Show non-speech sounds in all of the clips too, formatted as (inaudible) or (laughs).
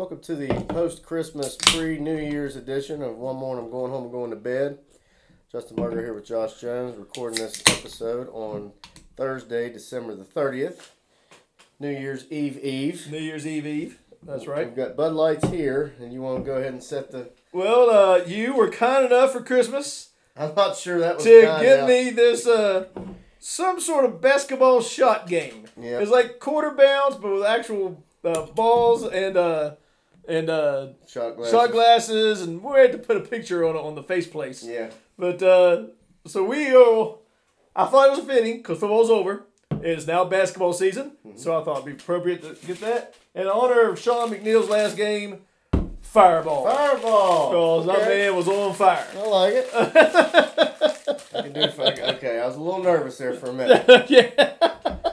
Welcome to the post Christmas pre New Year's edition of One Morning I'm Going Home and Going to Bed. Justin Berger here with Josh Jones, recording this episode on Thursday, December the 30th. New Year's Eve Eve. New Year's Eve Eve. That's right. We've got Bud Lights here, and you want to go ahead and set the. Well, uh, you were kind enough for Christmas I'm not sure that was to kind now. me this uh, some sort of basketball shot game. Yeah. It's like quarter bounce, but with actual uh, balls and uh, and uh, shot glasses. shot glasses, and we had to put a picture on it on the faceplates. Yeah. But uh, so we go. I thought it was fitting because football's over. It is now basketball season, Mm-hmm. so I thought it'd be appropriate to get that. In honor of Sean McNeil's last game, fireball. Fireball. Because that Okay. man was on fire. I like it. (laughs) I can do fuck- okay, I was a little nervous there for a minute. (laughs) yeah.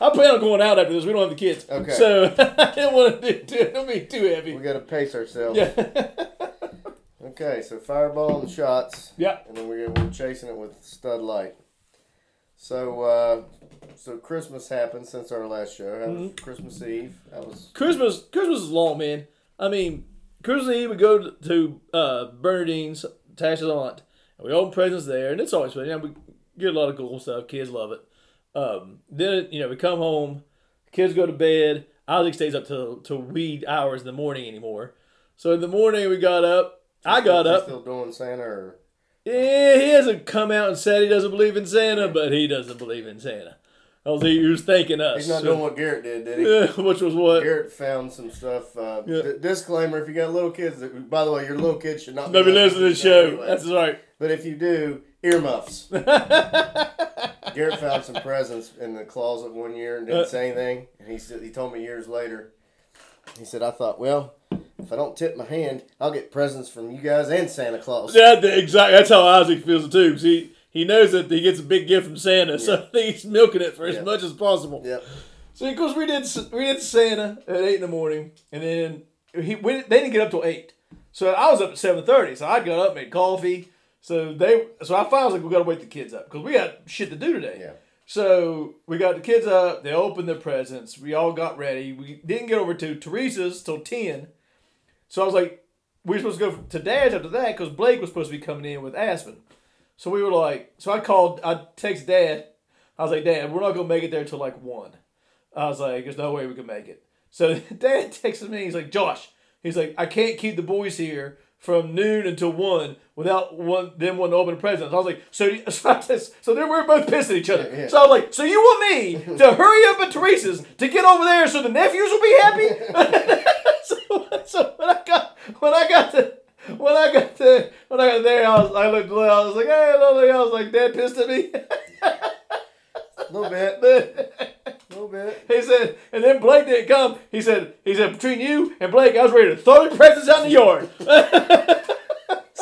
I plan on going out after this. We don't have the kids. Okay. So (laughs) I didn't want to do, do don't be too heavy. We got to pace ourselves. Yeah. (laughs) Okay, so fireball and shots. yeah. and then we're, we're chasing it with stud light. So, uh, so Christmas happened since our last show. That was Christmas Eve. That was Christmas Christmas is long, man. I mean, Christmas Eve we go to uh, Bernadine's, Tasha's aunt, and we open presents there, and it's always fun. You know, we get a lot of cool stuff. Kids love it. Um, then you know we come home, kids go to bed. Isaac stays up till till wee hours in the morning anymore. So in the morning we got up. I got He's up. Still doing Santa or Yeah, he hasn't come out and said he doesn't believe in Santa, but he doesn't believe in Santa. I was he was thanking us. he's not doing what Garrett did, did he? Yeah, (laughs) which was what? Garrett found some stuff. Uh, Yeah. d- disclaimer: If you got little kids, that, by the way, your little kids should not Maybe listen to the show. anyway. That's right. But if you do, earmuffs. (laughs) Garrett found some presents in the closet one year and didn't say anything. And he said he told me years later. He said, "I thought, well, if I don't tip my hand, I'll get presents from you guys and Santa Claus." That exactly. That's how Isaac feels too. 'cause he he knows that he gets a big gift from Santa, so (laughs) he's milking it for Yeah. as much as possible. Yep. So of course we did we did Santa at eight in the morning, and then he we, they didn't get up till eight. So I was up at seven thirty. So I got up, made coffee. So they so I finally was like, we gotta wake the kids up because we got shit to do today. Yeah. So we got the kids up. They opened their presents. We all got ready. We didn't get over to Teresa's till ten. So I was like, we were supposed to go to Dad's after that because Blake was supposed to be coming in with Aspen. So we were like, so I called. I texted Dad. I was like, Dad, we're not gonna make it there till like one. I was like, there's no way we can make it. So (laughs) Dad (laughs) texts me. He's like, Josh. He's like, I can't keep the boys here from noon until one without one them wanting to open presents. I was like, so (laughs) so, I just- so then we are both pissed at each other. Yeah, yeah. So I was like, so you want me to hurry up at Teresa's to get over there so the nephews will be happy? (laughs) so, so when I got when I got to when I got to when I got there, I was I looked I was like, hey, Lily, I was like, Dad pissed at me. A little bit. A (laughs) little bit. He said, and then Blake didn't come. He said, he said, between you and Blake, I was ready to throw the presents out in the yard.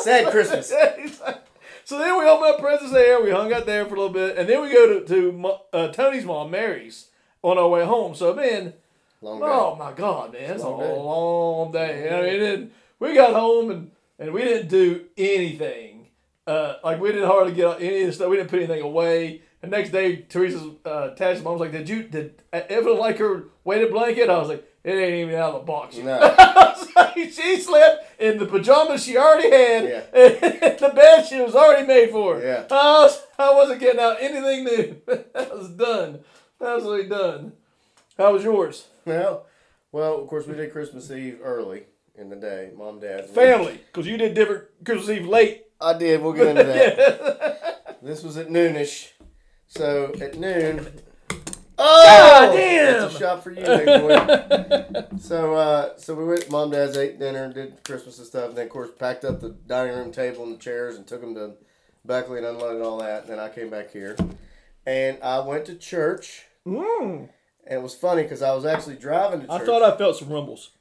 Sad Christmas. Like- (laughs) so then we opened up presents there. We hung out there for a little bit, and then we go to, to uh, Tony's mom, Mary's, on our way home. So man, Long day. oh my God, man, it's a Long day. long day. I mean, it, we got home and and we didn't do anything. Uh, like we didn't hardly get any of the stuff. We didn't put anything away. The next day, Teresa's uh, Tash's mom was like, "Did you did Evelyn like her weighted blanket?" I was like, "It ain't even out of the box." yet." No. (laughs) she slept in the pajamas she already had, Yeah. (laughs) and the bed she was already made for. Yeah. I, was, I wasn't getting out anything new. (laughs) that was done. Absolutely done. How was yours? Well, well, of course, we did Christmas Eve early in the day. Mom, Dad. Family, because you did different Christmas Eve late. I did. We'll get into that. yeah. (laughs) This was at noonish. So at noon. Oh, damn! That's a shot for you, big boy. (laughs) so, uh, so we went. Mom, Dad's ate dinner, did Christmas and stuff, and then of course packed up the dining room table and the chairs and took them to Beckley and unloaded all that. And then I came back here, and I went to church. Mm. And it was funny because I was actually driving to church. I thought I felt some rumbles.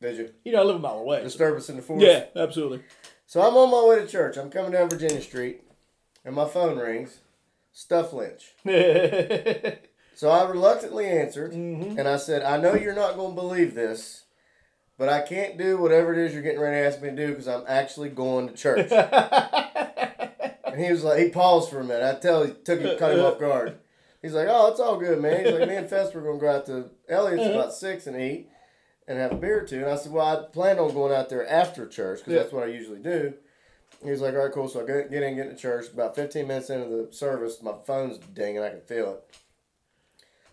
Did you? You know, I live a mile away. Disturbance in the forest. Yeah, absolutely. So I'm on my way to church. I'm coming down Virginia Street, and my phone rings. Stuff Lynch. (laughs) So I reluctantly answered, Mhm. and I said, "I know you're not going to believe this, but I can't do whatever it is you're getting ready to ask me to do because I'm actually going to church." (laughs) and he was like, he paused for a minute. I tell he took him, cut him off guard. He's like, "Oh, it's all good, man." He's like, "Me and Fest were going to go out to Elliot's about six and eat." and have a beer or two. And I said, well, I planned on going out there after church because Yeah. that's what I usually do. He was like, all right, cool. So I get, in, get to church. About 15 minutes into the service, my phone's dinging. I can feel it.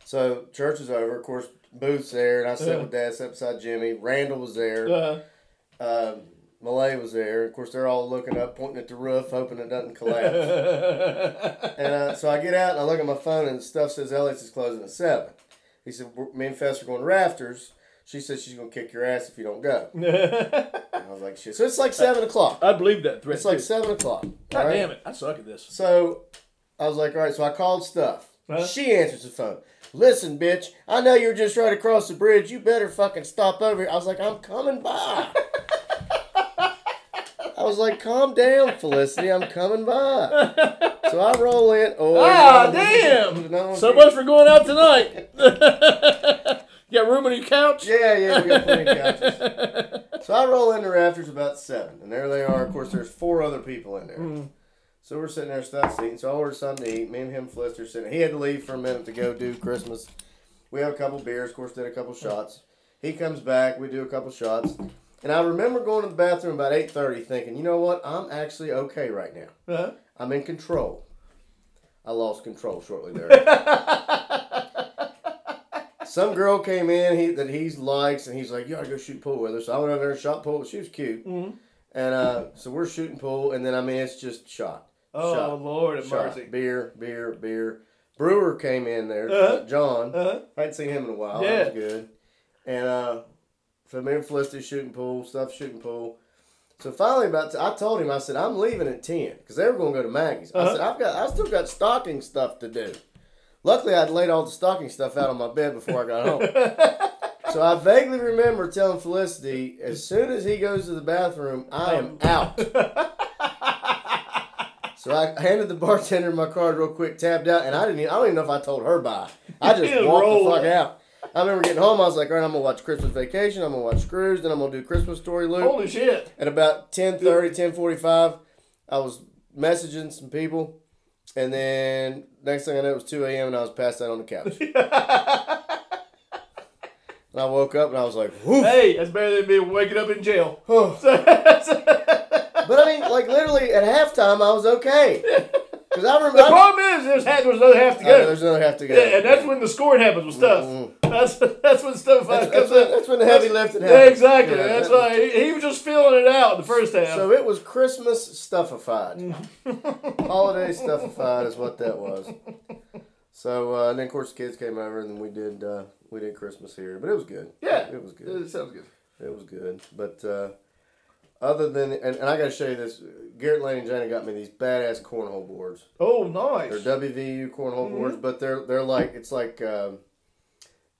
So church is over. Of course, Booth's there, and I sat Uh-huh. with Dad, sat beside Jimmy. Randall was there. Uh, Um, Malay was there. Of course, they're all looking up, pointing at the roof, hoping it doesn't collapse. (laughs) and uh, so I get out and I look at my phone, and stuff says Elliot's is closing at seven. He said, "We're- "Me and Fess are going to Rafters." She said she's going to kick your ass if you don't go. (laughs) I was like, "Shit!" So it's like seven o'clock. I believe that threat. It's like too. seven o'clock. God right? damn it! I suck at this. So I was like, all right, so I called Stuff. Huh? She answers the phone. Listen, bitch, I know you're just right across the bridge. You better fucking stop over here. I was like, I'm coming by. I was like, calm down, Felicity. I'm coming by. So I roll in. Oh, Ah, damn! (laughs) no- So much for going out tonight. (laughs) you got room on your couch? Yeah, yeah, we got plenty of couches. (laughs) So I roll into Rafters about seven, and there they are. Of course, there's four other people in there. Mm. So we're sitting there, stuff eating. So I ordered something to eat. Me and him, Flister, sitting. He had to leave for a minute to go do Christmas. We have a couple beers. Of course, did a couple shots. He comes back. We do a couple shots. And I remember going to the bathroom about eight thirty, thinking, you know what? I'm actually okay right now. Uh-huh. I'm in control. I lost control shortly there. (laughs) Some girl came in he, that he likes, and he's like, "You gotta go shoot pool with her." So I went over there and shot pool. She was cute, Mhm. and uh, so we're shooting pool, and then I mean it's just shot, Oh shot, Lord have shot, mercy. beer, beer, beer. Brewer came in there, Uh-huh. John. Uh-huh. I hadn't seen him in a while. Yeah. That was good. And uh, so me and Felicity shooting pool, stuff shooting pool. So finally, about I told him, I said I'm leaving at ten because they were going to go to Maggie's. I Uh-huh. said I've got, I still got stocking stuff to do. Luckily, I'd laid all the stocking stuff out on my bed before I got home. (laughs) so I vaguely remember telling Felicity, as soon as he goes to the bathroom, I am out. (laughs) So I handed the bartender my card real quick, tapped out, and I didn't. Even, I don't even know if I told her bye. I just (laughs) walked the fuck out. I remember getting home. I was like, all right, I'm gonna watch Christmas Vacation. I'm gonna watch Scrooge. Then I'm gonna do Christmas Story Loop. Holy shit. At about 10:30, 10:45, I was messaging some people, and then next thing I know, it was 2 a.m. and I was passed out on the couch. (laughs) and I woke up and I was like, whoo. Hey, that's better than being waking up in jail. (laughs) But I mean, like literally at halftime, I was okay (laughs) because I remember. The problem is there's, there's another half to I know go. there's another half to go. Yeah, and that's when the scoring happens with stuff. Mhm. That's (laughs) that's when stuff That's, comes that's, when, that's when the heavy lifting Yeah, happens. exactly. Yeah, that's that- why he, he was just feeling it out in the first half. So it was Christmas stuffified. (laughs) Holiday stuffified is what that was. So uh, and then of course the kids came over and then we did uh, we did Christmas here, but it was good. Yeah. it was good. it sounds good. It was good. But uh, other than and, and I got to show you this, Garrett Lane and Jenny got me these badass cornhole boards. Oh, nice. They're WVU cornhole Mhm. boards, but they're they're like it's like um,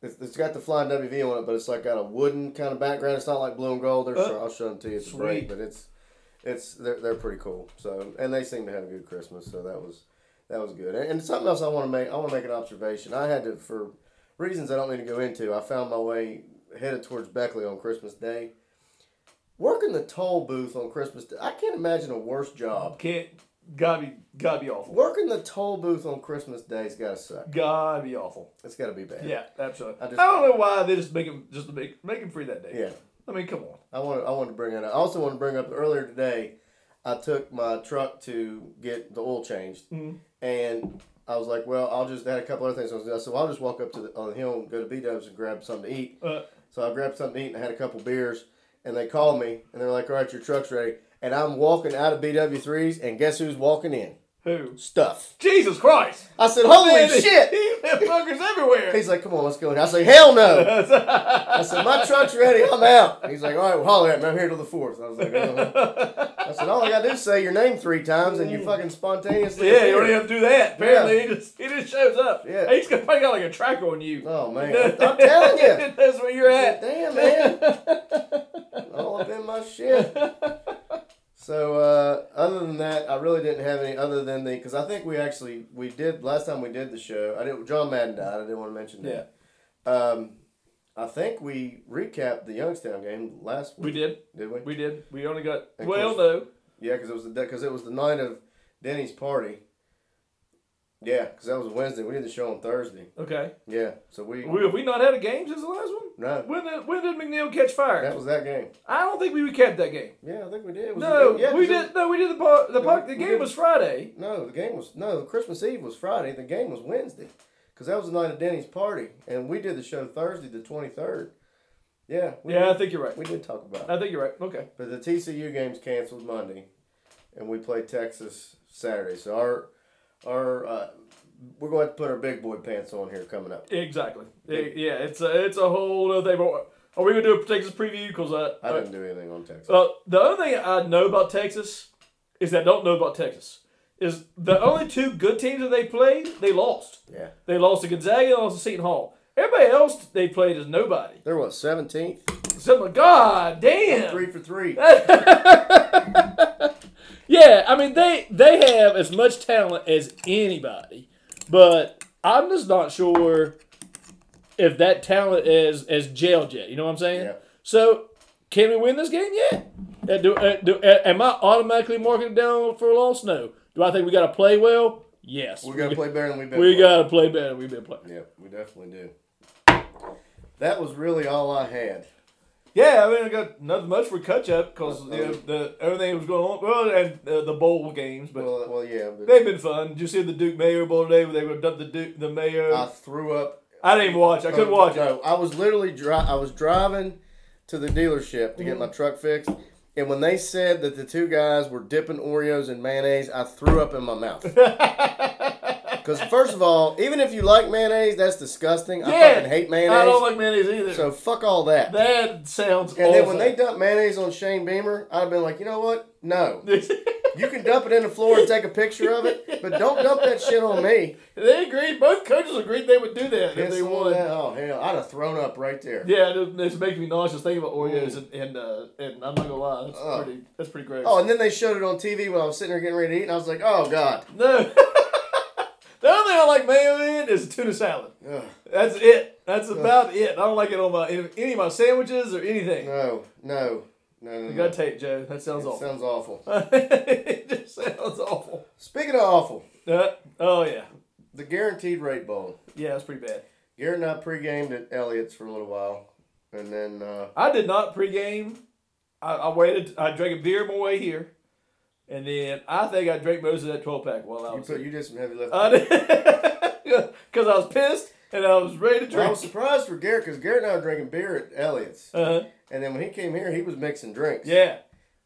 it's, it's got the flying WV on it, but it's like got a wooden kind of background. It's not like blue and gold. They're, Uh, I'll show them to you. It's a break, but it's it's they're, they're pretty cool. So and they seem to have a good Christmas. So that was that was good. And, and something else I want to make I want to make an observation. I had to for reasons I don't need to go into. I found my way headed towards Beckley on Christmas Day. Working the toll booth on Christmas Day, I can't imagine a worse job. Can't gotta be gotta be awful. Working the toll booth on Christmas Day's got to suck. Gotta be awful. It's got to be bad. Yeah, absolutely. I I, don't know why they just make him just make make him free that day. Yeah. I mean, come on. I want to, I want to bring it up. I also want to bring up earlier today. I took my truck to get the oil changed, Mhm. and I was like, "Well, I'll just had a couple other things I was. So I'll just walk up to the on the hill and go to B Dubs and grab something to eat." Uh, So I grabbed something to eat and I had a couple beers, and they called me and they're like, "All right, your truck's ready." And I'm walking out of BW threes, and guess who's walking in? Who? Stuff. Jesus Christ! I said, "Holy Man, shit!" These motherfuckers everywhere. He's like, "Come on, let's go." And I say, "Hell no!" I said, "My truck's ready. I'm out." He's like, "All right, well, holler at me. I'm here till the 4th. I was like, uh I said, "All I gotta do is say your name three times, and you fucking spontaneously." yeah, you don't appear." even have to do that. Apparently, he just he just shows up. Yeah. he's got- probably got like a tracker on you. Oh man, (laughs) I'm telling you. That's where you're I said, at. Damn man, (laughs) all up in my shit. So uh, other than that, I really didn't have any other than the because I think we actually we did last time we did the show. I did John Madden died. I didn't want to mention that. Um, I think we recapped the Youngstown game last week. We did. Did we? We did. We only got Of well course. no. Yeah, because it was the because it was the night of Denny's party. Yeah, because that was a Wednesday. We did the show on Thursday. Okay. Yeah, so we We, have we not had a game since the last one? no, When did, when did McNeil catch fire? that was that game. I don't think we kept that game. Yeah, I think we did. No, yeah, we did. No, we did the po- the, po- the game did- was Friday. No, the game was no. Christmas Eve was Friday. The game was Wednesday, because that was the night of Denny's party, and we did the show Thursday, the twenty third. Yeah, we Yeah, I think you're right. we did talk about it. I think you're right. Okay. But the TCU game's canceled Monday, and we play Texas Saturday. So our our uh, we're going to have to put our big boy pants on here coming up. Exactly. Yeah, it's a it's a whole other thing. But Are we gonna do a Texas preview? Because uh, I didn't do anything on Texas. Uh, the other thing I know about Texas is that I don't know about Texas is the only two good teams that they played they lost. yeah, They lost to Gonzaga and lost to Seton Hall. Everybody else they played is nobody. they're what seventeenth, So my God damn. three for three. (laughs) Yeah, I mean they they have as much talent as anybody, but I'm just not sure if that talent is as jailed yet. You know what I'm saying? Yeah. So can we win this game yet? Uh, do, uh, do, uh, am I automatically marking it down for a loss? No. Do I think we got to play well? Yes. We got to play better than we've been. We playing. got to play better. than We've been playing. Yeah, we definitely do. That was really all I had. Yeah, I mean I got nothing much for catch up because you know, the everything was going on. Well, and uh, the bowl games, but Well, well, yeah. But they've been fun. Did you see the Duke Mayo Bowl today where they were dump the Duke the Mayo? I threw up. I didn't even watch. I couldn't watch it. No, I was literally dri- I was driving to the dealership to Mm-hmm. get my truck fixed, and when they said that the two guys were dipping Oreos in mayonnaise, I threw up in my mouth. (laughs) Because first of all, even if you like mayonnaise, that's disgusting. I Yeah, fucking hate mayonnaise. I don't like mayonnaise either. so fuck all that. that sounds and awful. then when they dumped mayonnaise on Shane Beamer, I'd have been like, you know what? No. (laughs) You can dump it in the floor and take a picture of it, but don't dump that shit on me. they agreed. Both coaches agreed they would do that if they on won. that. Oh hell, I'd have thrown up right there. Yeah, it- it's making me nauseous thinking about Oreos and and, uh, and I'm not gonna lie, that's Oh. pretty that's pretty gross. Oh, and then they showed it on TV when I was sitting there getting ready to eat, and I was like, oh god. no. (laughs) the other thing I like mayo in is tuna salad. Ugh, That's it. That's about it. I don't like it on my any of my sandwiches or anything. no, no, no, no. You no. gotta take Joe. That sounds It awful. Sounds awful. (laughs) it just sounds awful. Speaking of awful, Uh, oh yeah, the guaranteed rate bowl. yeah, that's pretty bad. Garrett and I pre-gamed at Elliott's for a little while, and then uh, I did not pregame. I, I waited. I drank a beer on my way here, and then I think I drank most of that twelve pack while I you was. put you did some heavy lifting. Because (laughs) I was pissed and I was ready to drink. I drink. was surprised for Garrett because Garrett and I were drinking beer at Elliott's, Uh-huh. and then when he came here, he was mixing drinks. yeah,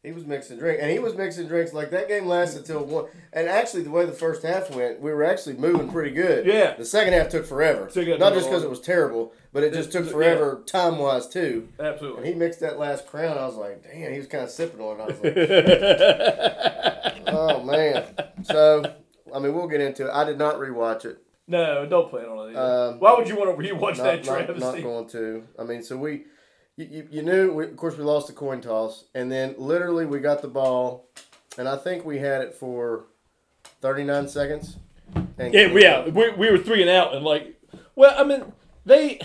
He was mixing drinks, and he was mixing drinks like that game lasted till one. And actually, the way the first half went, we were actually moving pretty good. Yeah. The second half took forever. Took Not just because it was terrible, but it just It- took yeah. forever time wise too. Absolutely. And he mixed that last crown. I was like, damn, he was kind of sipping on it. I was like, (laughs) oh man. So, I mean, we'll get into it. I did not rewatch it. no, don't plan on it. Um, Why would you want to rewatch Not, that not, not going to. I mean, so we, you, you, knew, we, of course, we lost the coin toss, and then literally we got the ball, and I think we had it for 39 seconds. And Yeah, we, yeah, we, we were three and out, and like, well, I mean, they,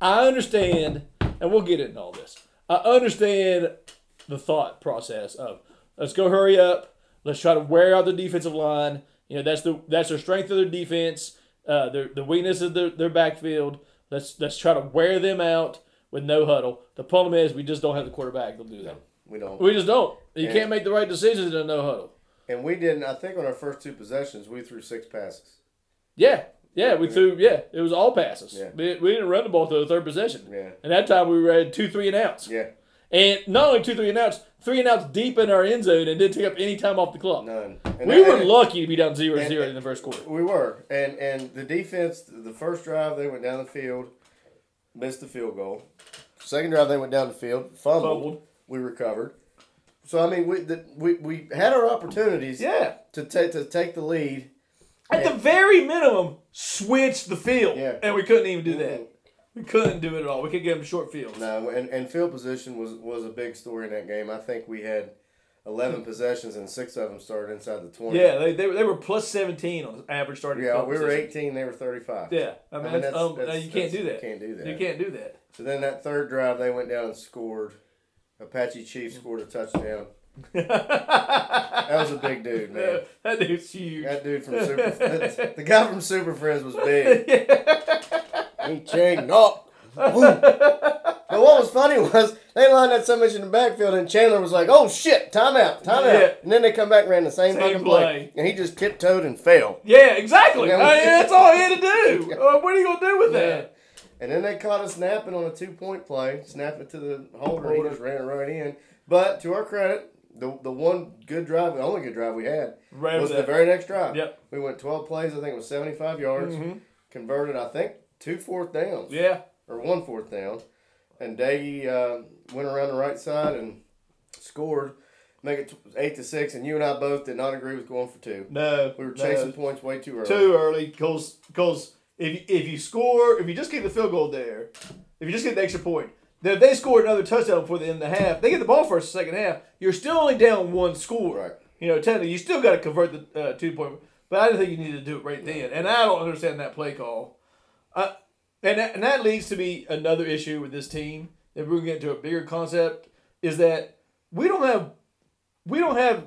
I understand, and we'll get into all this. I understand the thought process of let's go hurry up, let's try to wear out the defensive line. You know, that's the that's their strength of their defense, uh, their the weakness of their, their backfield. Let's let's try to wear them out with no huddle. The problem is we just don't have the quarterback to do that. We don't. We just don't. You Yeah. can't make the right decisions in a no huddle. And we didn't, I think on our first two possessions, we threw six passes. Yeah, yeah, we threw. Yeah, it was all passes. Yeah. We, we didn't run the ball to the third possession. Yeah. And that time we were at two, three and outs. Yeah, And not only two, three and outs, three and outs deep in our end zone and didn't take up any time off the clock. none. And we that- were lucky to be down 0 and- 0 in the first quarter. We were, and and the defense, the first drive they went down the field, missed the field goal. Second drive they went down the field, fumbled. Fumbled. We recovered. So I mean, we the, we we had our opportunities Yeah. to take to take the lead. At the very minimum, switch the field. Yeah. And we couldn't even do that. Mm-hmm. We couldn't do it at all. We could get them short fields. No, and, and field position was was a big story in that game. I think we had eleven possessions and six of them started inside the twenty. Yeah, they, they, were- they were plus 17 on average starting yeah. We were eighteen. They were thirty-five. Yeah. I mean, that's, um, no, you can't do that. You can't do that. You can't do that. So then that third drive, they went down and scored. Apache Chief scored a touchdown. (laughs) That was a big dude, man. (laughs) that dude's huge. That dude from (laughs) Super, the, the guy from Super Friends was big. yeah. He changed up. But what was funny was they lined up so much in the backfield, and Chandler was like, "Oh shit, timeout, timeout!" Yeah. And then they come back and ran the same, Same fucking play. play. and he just tiptoed and fell. Yeah, exactly. I mean, that's all he had to do. (laughs) Uh, what are you gonna do with that? And then they caught us snapping on a two point play, snapped it to the holder. He just ran it right in. But to our credit, the the one good drive, the only good drive we had, Ran was the very next drive. Yep. We went 12 plays, I think it was 75 yards. Mhm. Converted, I think, two fourth downs. Yeah. Or one fourth down. And Doege uh, went around the right side and scored, make it t- 8 to 6. And you and I both did not agree with going for two. No. We were no. chasing points way too early. too early because because if you, if you score if you just get the field goal there, if you just get the extra point, then if they score another touchdown before the end of the half, they get the ball first, second half. You're still only down one score. Right. You know, technically, you still got to convert the uh, two point. But I didn't think you needed to do it right then, and I don't understand that play call. Uh, and that, and that leads to me another issue with this team. If we're gonna get into a bigger concept, is that we don't have we don't have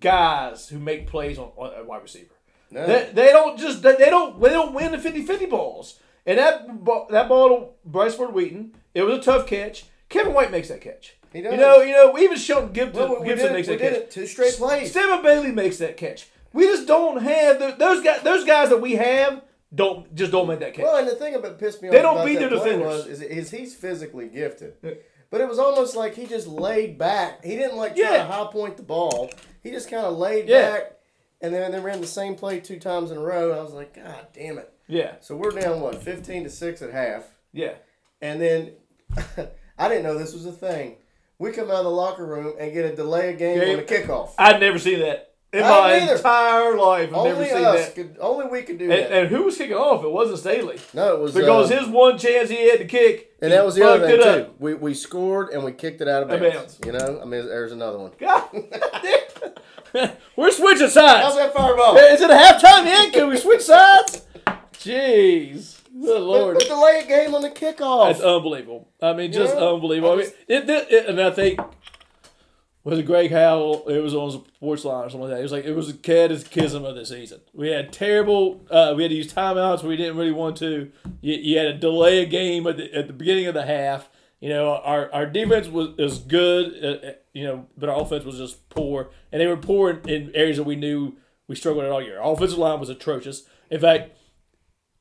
guys who make plays on, on a wide receiver. No. They, they don't just they, they don't they don't win the 50-50 balls. And that ball, that ball to Bryce Ford Wheaton, it was a tough catch. Kevin White makes that catch. He does. You know, you know, even Shelton Gibson, Well, we, we Gibson did, makes we that did catch. it two straight plays. Stedman Bailey makes that catch. We just don't have the, those guys. Those guys that we have don't just don't make that catch. Well, and the thing about pissed me off They don't about beat that their defenders. was is, is he's physically gifted, Yeah. but it was almost like he just laid back. He didn't like try Yeah. to high point the ball. He just kind of laid Yeah. back, and then they ran the same play two times in a row. And I was like, God damn it! yeah, So we're down what fifteen to six at half, yeah. and then (laughs) I didn't know this was a thing. We come out of the locker room and get a delay of game Game. on a kickoff. I'd never seen that in I my entire life. I've never Only seen us that. could. Only we could do And, that. and who was kicking off? It wasn't Staley no, it was because uh, his one chance he had to kick, And that was the other thing too. up. We, we scored and we kicked it out of bounds. bounds. You know, I mean, there's another one. God, (laughs) (laughs) we're switching How's sides. that fireball? Is it a halftime yet? Can we switch sides? Jeez, good lord. but delay a game on the kickoff. That's unbelievable. I mean, just Yeah, unbelievable. I, I mean, it, it, it- and I think was it Greg Howell? It was on sports line or something like that. It was like it was a catechism of the season. We had terrible. Uh, we had to use timeouts. We didn't really want to. You, you had to delay a game at the, at the beginning of the half. You know, our, our defense was, was good. Uh, uh, you know, but our offense was just poor, and they were poor in, in areas that we knew we struggled at all year. Our offensive line was atrocious. In fact,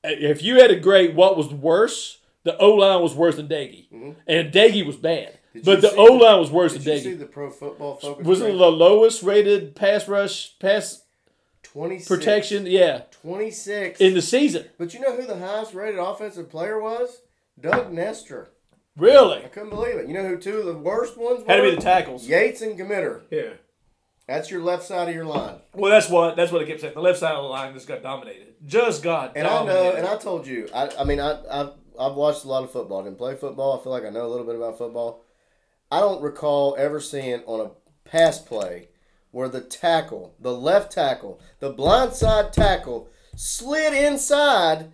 if you had a grade what was worse, the O line was worse than Doege, and Doege was bad. Did but the O line was worse Did than you see the Pro Football Focus? Was it the lowest rated pass rush pass 26, protection? Yeah, 26. in the season. but you know who the highest rated offensive player was? Doug Nester. Really I couldn't believe it. You know who two of the worst ones were? had to be the tackles. Yates and Gmiter. Yeah. That's your left side of your line. Well, that's what that's what I kept saying. The left side of the line just got dominated. Just got And I know, and I told you, I, I mean, I, I've, I've watched a lot of football. I didn't play football. I feel like I know a little bit about football. I don't recall ever seeing on a pass play where the tackle, the left tackle, the blindside tackle, slid inside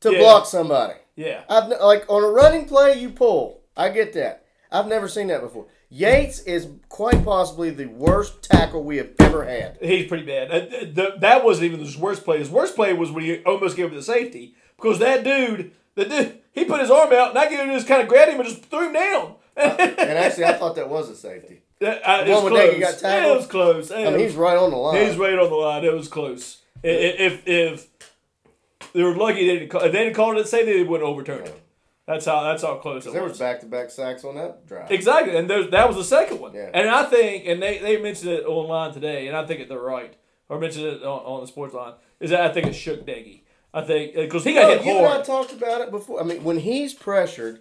to Yeah. block somebody. yeah. I've like on a running play, you pull. I get that. I've never seen that before. Yates is quite possibly the worst tackle we have ever had. He's pretty bad. Th- th- That wasn't even his worst play. His worst play was when he almost gave up the safety because that dude, the dude, he put his arm out and I gave him just kind of grabbed him and just threw him down. (laughs) And actually, I thought that was a safety. Uh, it one was when Nagy close. got tackled? It was close. I mean, he's right on the line. He's right on the line. It was close. I- If if they were lucky they didn't call, if they didn't call it a safety, they wouldn't overturn it. That's how that's how close it was. There was. back to back sacks on that drive. Exactly, and there's, that was the second one. Yeah. And I think, and they, they mentioned it online today, and I think they're right, or mentioned it on, on the sports line, is that I think it shook Doege. I think because he got No, hit you and I talked about it before. I mean, when he's pressured,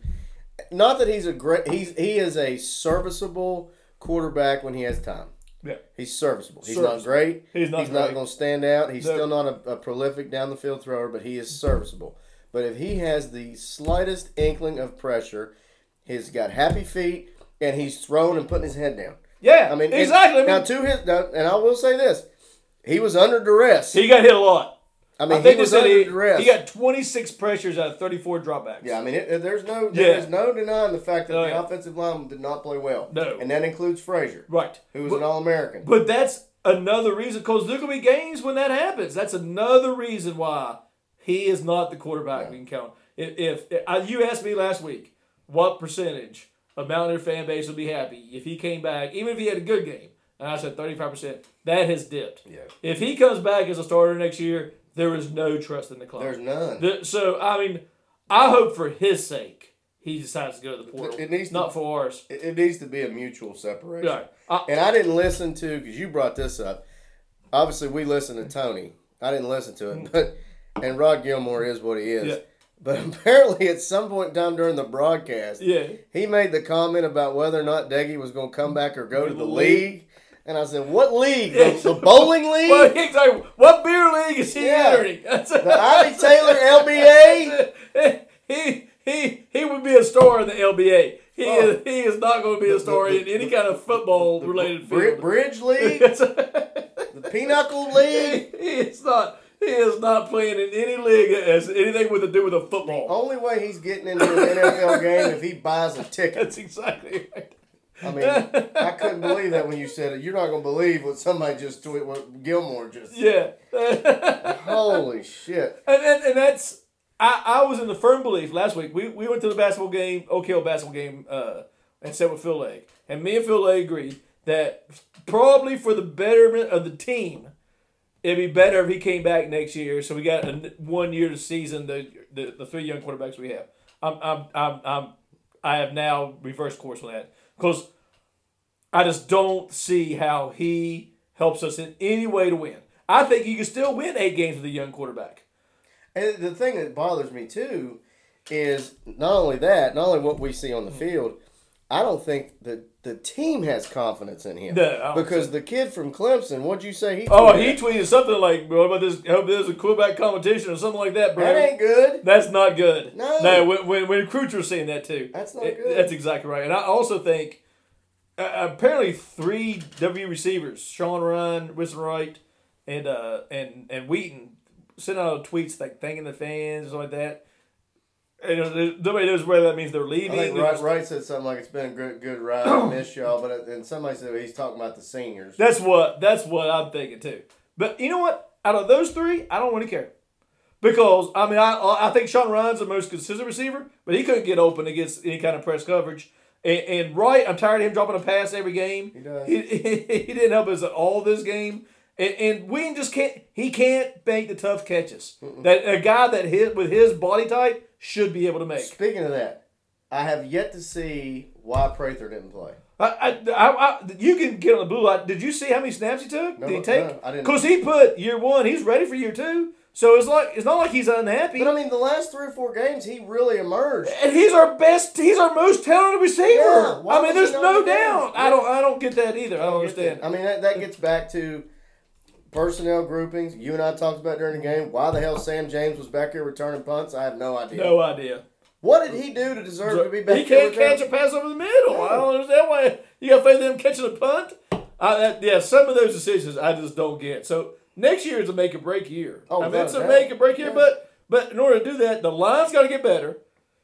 not that he's a great, he's he is a serviceable quarterback when he has time. Yeah. He's serviceable. He's Serviceable. not great. He's not He's not going to stand out. He's No. still not a, a prolific down the field thrower, but he is serviceable. But if he has the slightest inkling of pressure, he's got happy feet and he's throwing and putting his head down. yeah, I mean, and- exactly. I mean, now to his, now, and I will say this, he was under duress. he got hit a lot. I mean, I think he was under he, duress. he got 26 pressures out of 34 dropbacks. Yeah, I mean, it, there's no Yeah. there's no denying the fact that Oh, the yeah. offensive line did not play well. No. and that includes Frazier, Right. who was But- an All American. But that's another reason, because there could be games when that happens. That's another reason why he is not the quarterback we can count. If, if, if I, you asked me last week, what percentage of Mountaineer fan base would be happy if he came back, even if he had a good game, and I said 35%, that has dipped. Yeah. If he comes back as a starter next year, there is no trust in the club. There's none. The- so, I mean, I hope for his sake he decides to go to the portal. It needs to- not for ours. It, it needs to be a mutual separation. Right. I, And I didn't listen to because you brought this up. Obviously, we listened to Tony. I didn't listen to it, hmm. but and Rod Gilmore is what he is. Yeah. But (laughs) apparently, at some point in time during the broadcast, yeah. he made the comment about whether or not Doege was going to come back or go to The league. And I said, "What league? The, the (laughs) bowling league? Well, what beer league is he Yeah. entering? (laughs) the Ivy Taylor (laughs) LBA? he he he would be a star in the LBA. He Oh. is he is not going to be a star in any kind of football related field. Bridge League? the Pinochle League? he is not. He is not playing in any league that has anything with to do with a football. Only way he's getting into an NFL game if he buys a ticket. That's exactly right. I mean, I (laughs) couldn't believe that when you said it. You're not going to believe what somebody just tweeted, what Gilmore just said. Yeah. (laughs) Holy shit. And, and, and that's I, I was in the firm belief last week. We, we went to the basketball game, OKO basketball game, uh, and sat with Phil Legg. And me and Phil Legg agreed that probably for the betterment of the team, it'd be better if he came back next year. So we got a, one year to season the, the the three young quarterbacks we have. I'm I'm I'm, I'm I have now reversed course on that because I just don't see how he helps us in any way to win. I think you can still win eight games with a young quarterback. And the thing that bothers me too is not only that, not only what we see on the mm-hmm. field, I don't think that the team has confidence in him. No, don't because the kid from Clemson, what'd you say he Oh, he tweeted something like, "What about this? I hope there's a quarterback competition or something like that, bro." That ain't good. That's not good. No. no. When when, when Crutcher was saying that too, That's not It- good. That's exactly right. And I also think uh, apparently three W receivers, Sean Ryan, Winston Wright, and uh and and Wheaton, sent out tweets like thanking the fans and like that. And nobody knows whether that means they're leaving. I think Wright, just- Wright said something like it's been a good good ride. I miss (clears throat) y'all, but then somebody said he's talking about the seniors. That's what that's what I'm thinking too. But you know what? Out of those three, I don't really care. Because I mean, I I think Sean Ryan's the most consistent receiver, but he couldn't get open against any kind of press coverage. And, and Wright, I'm tired of him dropping a pass every game. He does. He, (laughs) he, didn't help us at all this game. And, and Ween just can't. He can't make the tough catches that a guy that hit with his body type should be able to make. Speaking of that, I have yet to see why Prather didn't play. I, I, I, I, you can get on the blue light. Did you see how many snaps he took? No, Did he no. I didn't. Because he put year one. He's ready for year two. So it's like it's not like he's unhappy. But I mean, the last three or four games, he really emerged. and he's our best. He's our most talented receiver. Yeah, I mean, there's no doubt. I don't. I don't get that either. I don't understand. I mean, that, that gets back to personnel groupings. You and I talked about during the game. Why the hell Sam James was back here returning punts? I have no idea. No idea. What did he do to deserve to be back He can't catch a pass over the middle. I don't understand why you got faith in him catching a punt. I, that, yeah, some of those decisions I just don't get. So next year is a make or break year. Oh, I mean, it's a make or break year, Yeah. but but in order to do that, the line's got to get better.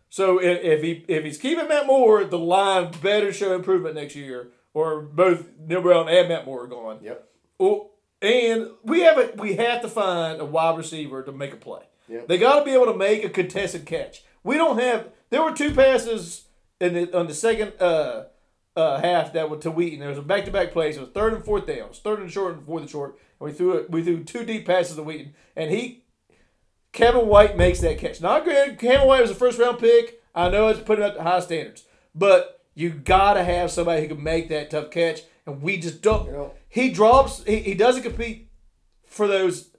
So if, if he if he's keeping Matt Moore, the line better show improvement next year, or both Neal Brown and Matt Moore are gone. Yep. Oh, and we have a, we have to find a wide receiver to make a play. Yep. They got to be able to make a contested catch. We don't have. There were two passes in the on the second uh, uh, half that were to Wheaton. There was a back to back play. So it was third and fourth downs, third and short and fourth and short. And we threw it. We threw two deep passes to Wheaton, and he Kevin White makes that catch. Not granted, Kevin White was a first round pick. I know it's putting up to high standards, but you gotta have somebody who can make that tough catch, and we just don't. You know- he drops. He, he doesn't compete for those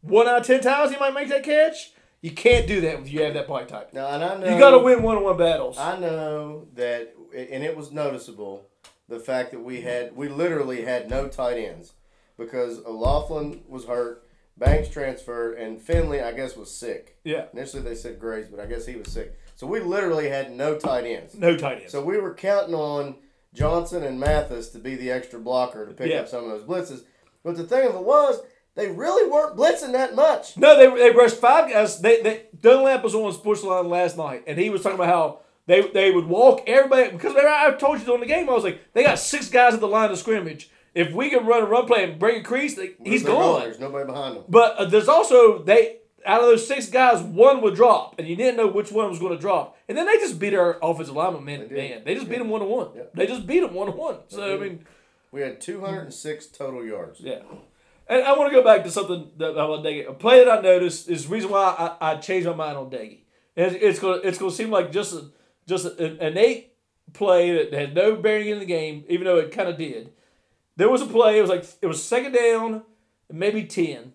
one out of ten times he might make that catch. You can't do that if you have that body type. Now, and I know You got to win one on one battles. I know that, and it was noticeable the fact that we had we literally had no tight ends because O'Laughlin was hurt, Banks transferred, and Finley I guess was sick. yeah, Initially they said Graves, but I guess he was sick. So we literally had no tight ends. no tight ends. So we were counting on Johnson and Mathis to be the extra blocker to pick Yeah. up some of those blitzes. But the thing of it was, They really weren't blitzing that much. No, they they rushed five guys. They, they Dunlap was on sports line last night, and he was talking about how they they would walk everybody because I told you during the game I was like they got six guys at the line of scrimmage. If we can run a run play and break a crease, they, he's gone. There's nobody behind him. But uh, there's also they out of those six guys, one would drop, and you didn't know which one was going to drop. And then they just beat our offensive lineman man. They man. they just beat him one to one. They just beat him one to one. So I mean, We had 206 total yards. yeah. And I want to go back to something that about Doege. A play that I noticed is the reason why I, I changed my mind on Doege. And it's, it's gonna it's gonna seem like just a, just an innate play that had no bearing in the game, even though it kind of did. There was a play. It was like it was second down, maybe ten,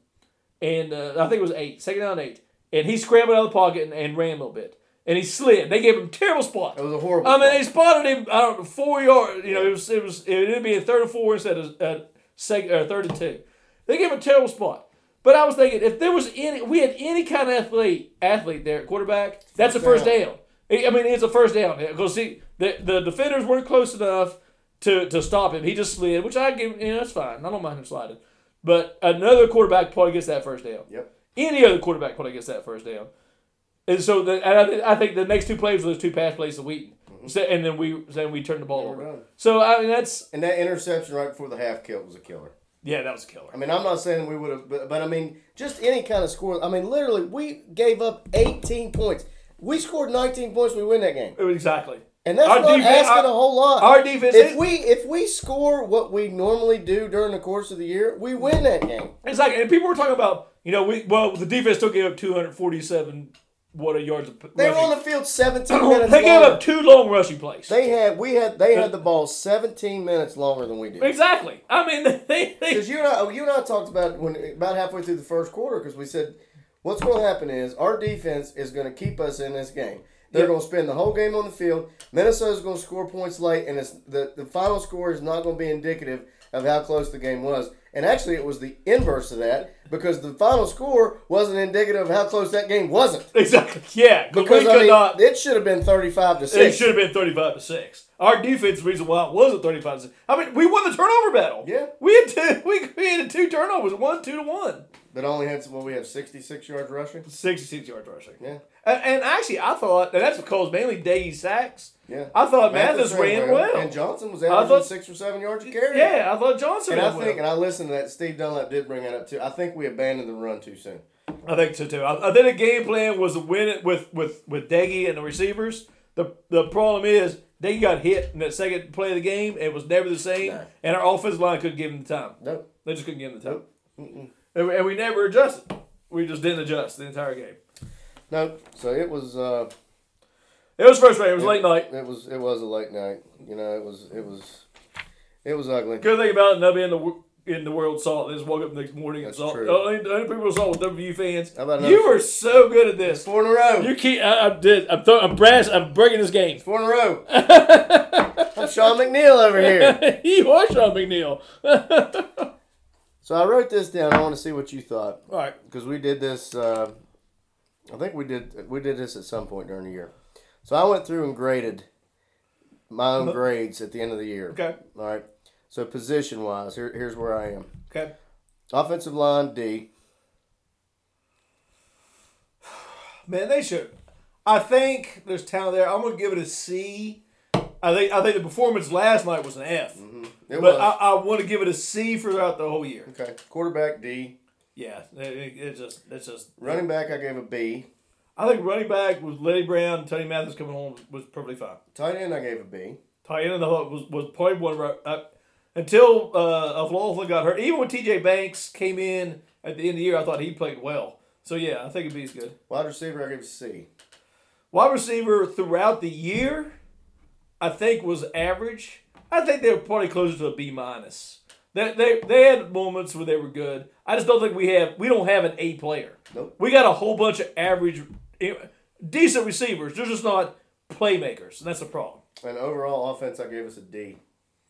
and uh, I think it was eight, second down, eight, and he scrambled out of the pocket and, and ran a little bit, and he slid. They gave him terrible spot. It was a horrible. I mean, spot. they spotted him. I don't know, four yards. You know, it was it was it ended up being third and four instead of uh, second or third and two. They gave him a terrible spot. But I was thinking, if there was any, we had any kind of athlete, athlete there, at quarterback, that's a First down. I I mean, it's a first down because see, the the defenders weren't close enough to to stop him. He just slid, which I give, you know, that's fine. I don't mind him sliding. But another quarterback probably gets that first down. Yep. Any other quarterback probably gets that first down. And so, the, and I, thi- I think the next two plays were those two pass plays to Wheaton. Mm-hmm. So, and then we then we turned the ball we're over. done. So I mean that's And that interception right before the half kill was a killer. yeah that was a killer. I mean, I'm not saying we would have, but, but I mean, just any kind of score. I mean, literally, we gave up 18 points. We scored 19 points. We win that game, Exactly. And that's Our not defense- asking our- a whole lot. Our defense if we if we score what we normally do during the course of the year, we win that game. exactly, and people were talking about you know we well the defense still gave up 247 what a yards. Of They were on the field 17 (clears throat) minutes. they gave longer. up two long rushing plays. They had we had they had the ball 17 minutes longer than we did. exactly. I mean (laughs) they Because you and I, oh, you and I talked about when about halfway through the first quarter because we said what's going to happen is our defense is going to keep us in this game. They're Yep. going to spend the whole game on the field. Minnesota's going to score points late, and it's the the final score is not going to be indicative of how close the game was. And actually, it was the inverse of that because the final score wasn't indicative of how close that game wasn't. exactly yeah Because we I mean, not. it should have been thirty-five to six. It six. should have been 35 to 6. Our defense, reason why it wasn't 35 to 6. I mean, we won the turnover battle. Yeah. We had two, (laughs) we, we had two turnovers, one, two to one. But only had some. Well, we have sixty-six yards rushing. 66 yards rushing. Yeah, And, and actually, I thought, and that's because mainly Doege sacks. yeah. I thought Mathis, ran well. and Johnson was I averaging thought- six or seven yards a carry. Yeah, I thought Johnson And I think, well. and I listened to that. Steve Dunlap did bring that up too. I think we abandoned the run too soon. I think so too. I, I think the game plan was to win it with with with Doege and the receivers. The the problem is Doege got hit in that second play of the game. It was never the same, No. and our offensive line couldn't give him the time. Nope. They just couldn't give him the time, Mm-mm. and, we- and we never adjusted. We just didn't adjust the entire game. Nope. So it was. Uh, It was frustrating. It was late night. it was. It was a late night. You know, it was. It was. It was ugly. Good thing about it, nobody in the in the world saw it. They just woke up the next morning and That's saw it. true. The only, the only people who saw it WVU fans. How about you were so good at this. Four in a row. You keep. I, I did. I'm. Th- I'm brass. I'm breaking this game. Four in a row. (laughs) I'm Sean McNeil over here. (laughs) you are Sean McNeil. (laughs) So I wrote this down. I want to see what you thought All right. because we did this. Uh, I think we did. We did this at some point during the year. So I went through and graded my own grades at the end of the year. Okay. All right. So position wise, here, here's where I am. Okay. Offensive line D. Man, they should. I think there's talent there. I'm gonna give it a C. I think. I think the performance last night was an F. It But was. I, I want to give it a C throughout the whole year. okay. Quarterback D. Yeah, it, it, it's just. It's just. Running back I gave a B. I think running back was Leddie Brown, Tony Mathis coming home was, perfectly fine. Tight end I gave a B. Tight end I thought was was probably one uh, until uh, O'Laughlin got hurt. Even when T.J. Banks came in at the end of the year, I thought he played well. So yeah, I think as good. Wide receiver I gave a C. Wide receiver throughout the year, I think was average. I think they were probably closer to a B minus. They, they they had moments where they were good. I just don't think we have we don't have an A player. Nope. We got a whole bunch of average, eh, decent receivers. They're just not playmakers, and that's the problem. And overall offense I gave us a D.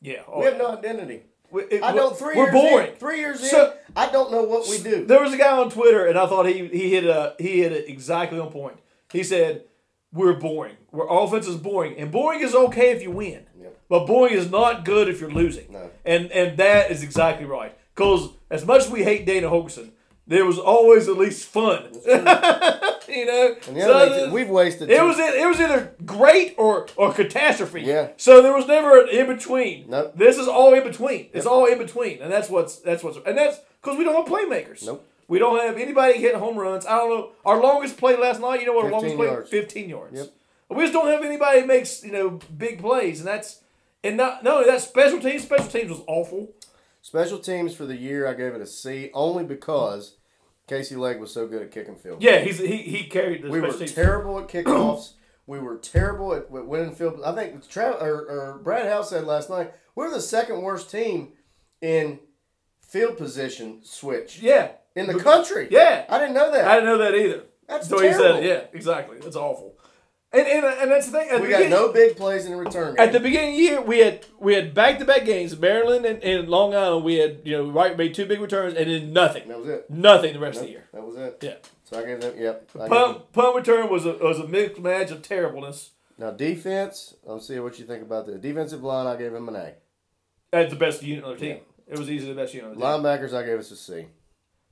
Yeah, We have no identity. We- it- I don't. 3 we're years boring. In, three years So- in, I don't know what we do. There was a guy on Twitter, and I thought he he hit a he hit it exactly on point. He said, "We're boring. Our offense is boring, and boring is okay if you win, but boring is not good if you're losing." No. And and that is exactly right. Because as much as we hate Dana Holgorsen, there was always at least fun. (laughs) you know, And the So thing we've wasted. it two- was it was either great or or catastrophe. Yeah. So there was never an in between. Nope. This is all in between. It's all in between, and that's what's that's what's and that's because we don't have playmakers. Nope. We don't have anybody hitting home runs. I don't know. Our longest play last night. You know what our longest play? yards. Fifteen yards. Yep. We just don't have anybody that makes you know big plays, and that's and not only that special teams. Special teams was awful. Special teams for the year, I gave it a C only because Casey Legg was so good at kicking field. Yeah, he's he he carried the we were terrible at kickoffs. (clears throat) we were terrible at, at winning field. I think Tra- or, or Brad House said last night we're the second worst team in field position switch yeah. in the country. Yeah. I didn't know that. I didn't know that either. That's So he said, yeah, exactly. That's awful. And and, and that's the thing. At we the got no big plays in the return game. At the beginning of the year, we had we had back to back games. Maryland and, and Long Island, we had you know right made two big returns and then nothing, that was it. nothing the rest of the year. That was it. Yeah, So I gave them. Yep. I them- punt punt return was a was a mixed match of terribleness. Now defense. Let's see what you think about the defensive line. I gave him an A. That's the best unit on the team. It was easily the best unit on the team. Linebackers. I gave us a C.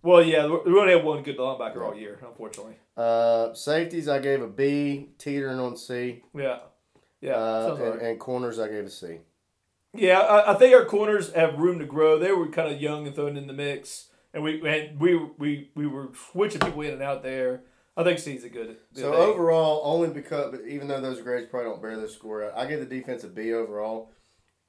Well, yeah, we only had one good linebacker all year, unfortunately. Uh, safeties. I gave a B. Teetering on C. Yeah, yeah, Uh, and, right. and corners. I gave a C. Yeah, I, I think our corners have room to grow. They were kind of young and thrown in the mix, and we and we we we were switching people in and out there. I think C's a good. good So overall, only because, even though those grades probably don't bear this score out, I gave the defense a B overall,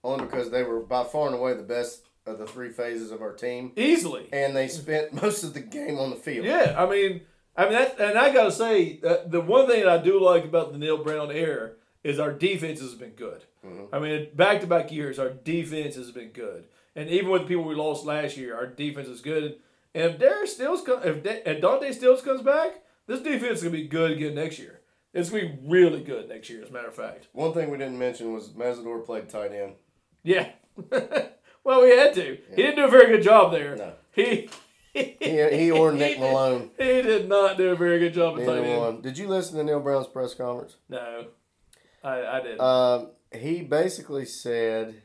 only because they were by far and away the best of the three phases of our team, easily. and they spent (laughs) most of the game on the field. Yeah, I mean, I mean that, and I gotta say that the one thing that I do like about the Neal Brown era is our defense has been good. Mm-hmm. I mean, back to back years, our defense has been good, and even with the people we lost last year, our defense is good. And if Darius Stills, come, if, Da- if Dante Stills comes back, this defense is gonna be good again next year. It's gonna be really good next year, as a matter of fact. One thing we didn't mention was Mazador played tight end. Yeah. (laughs) well, we had to. He didn't do a very good job there. No. He. He, he or Nick did- Malone, He did not do a very good job at tight end. Did you listen to Neal Brown's press conference? No, I, I didn't. Um, he basically said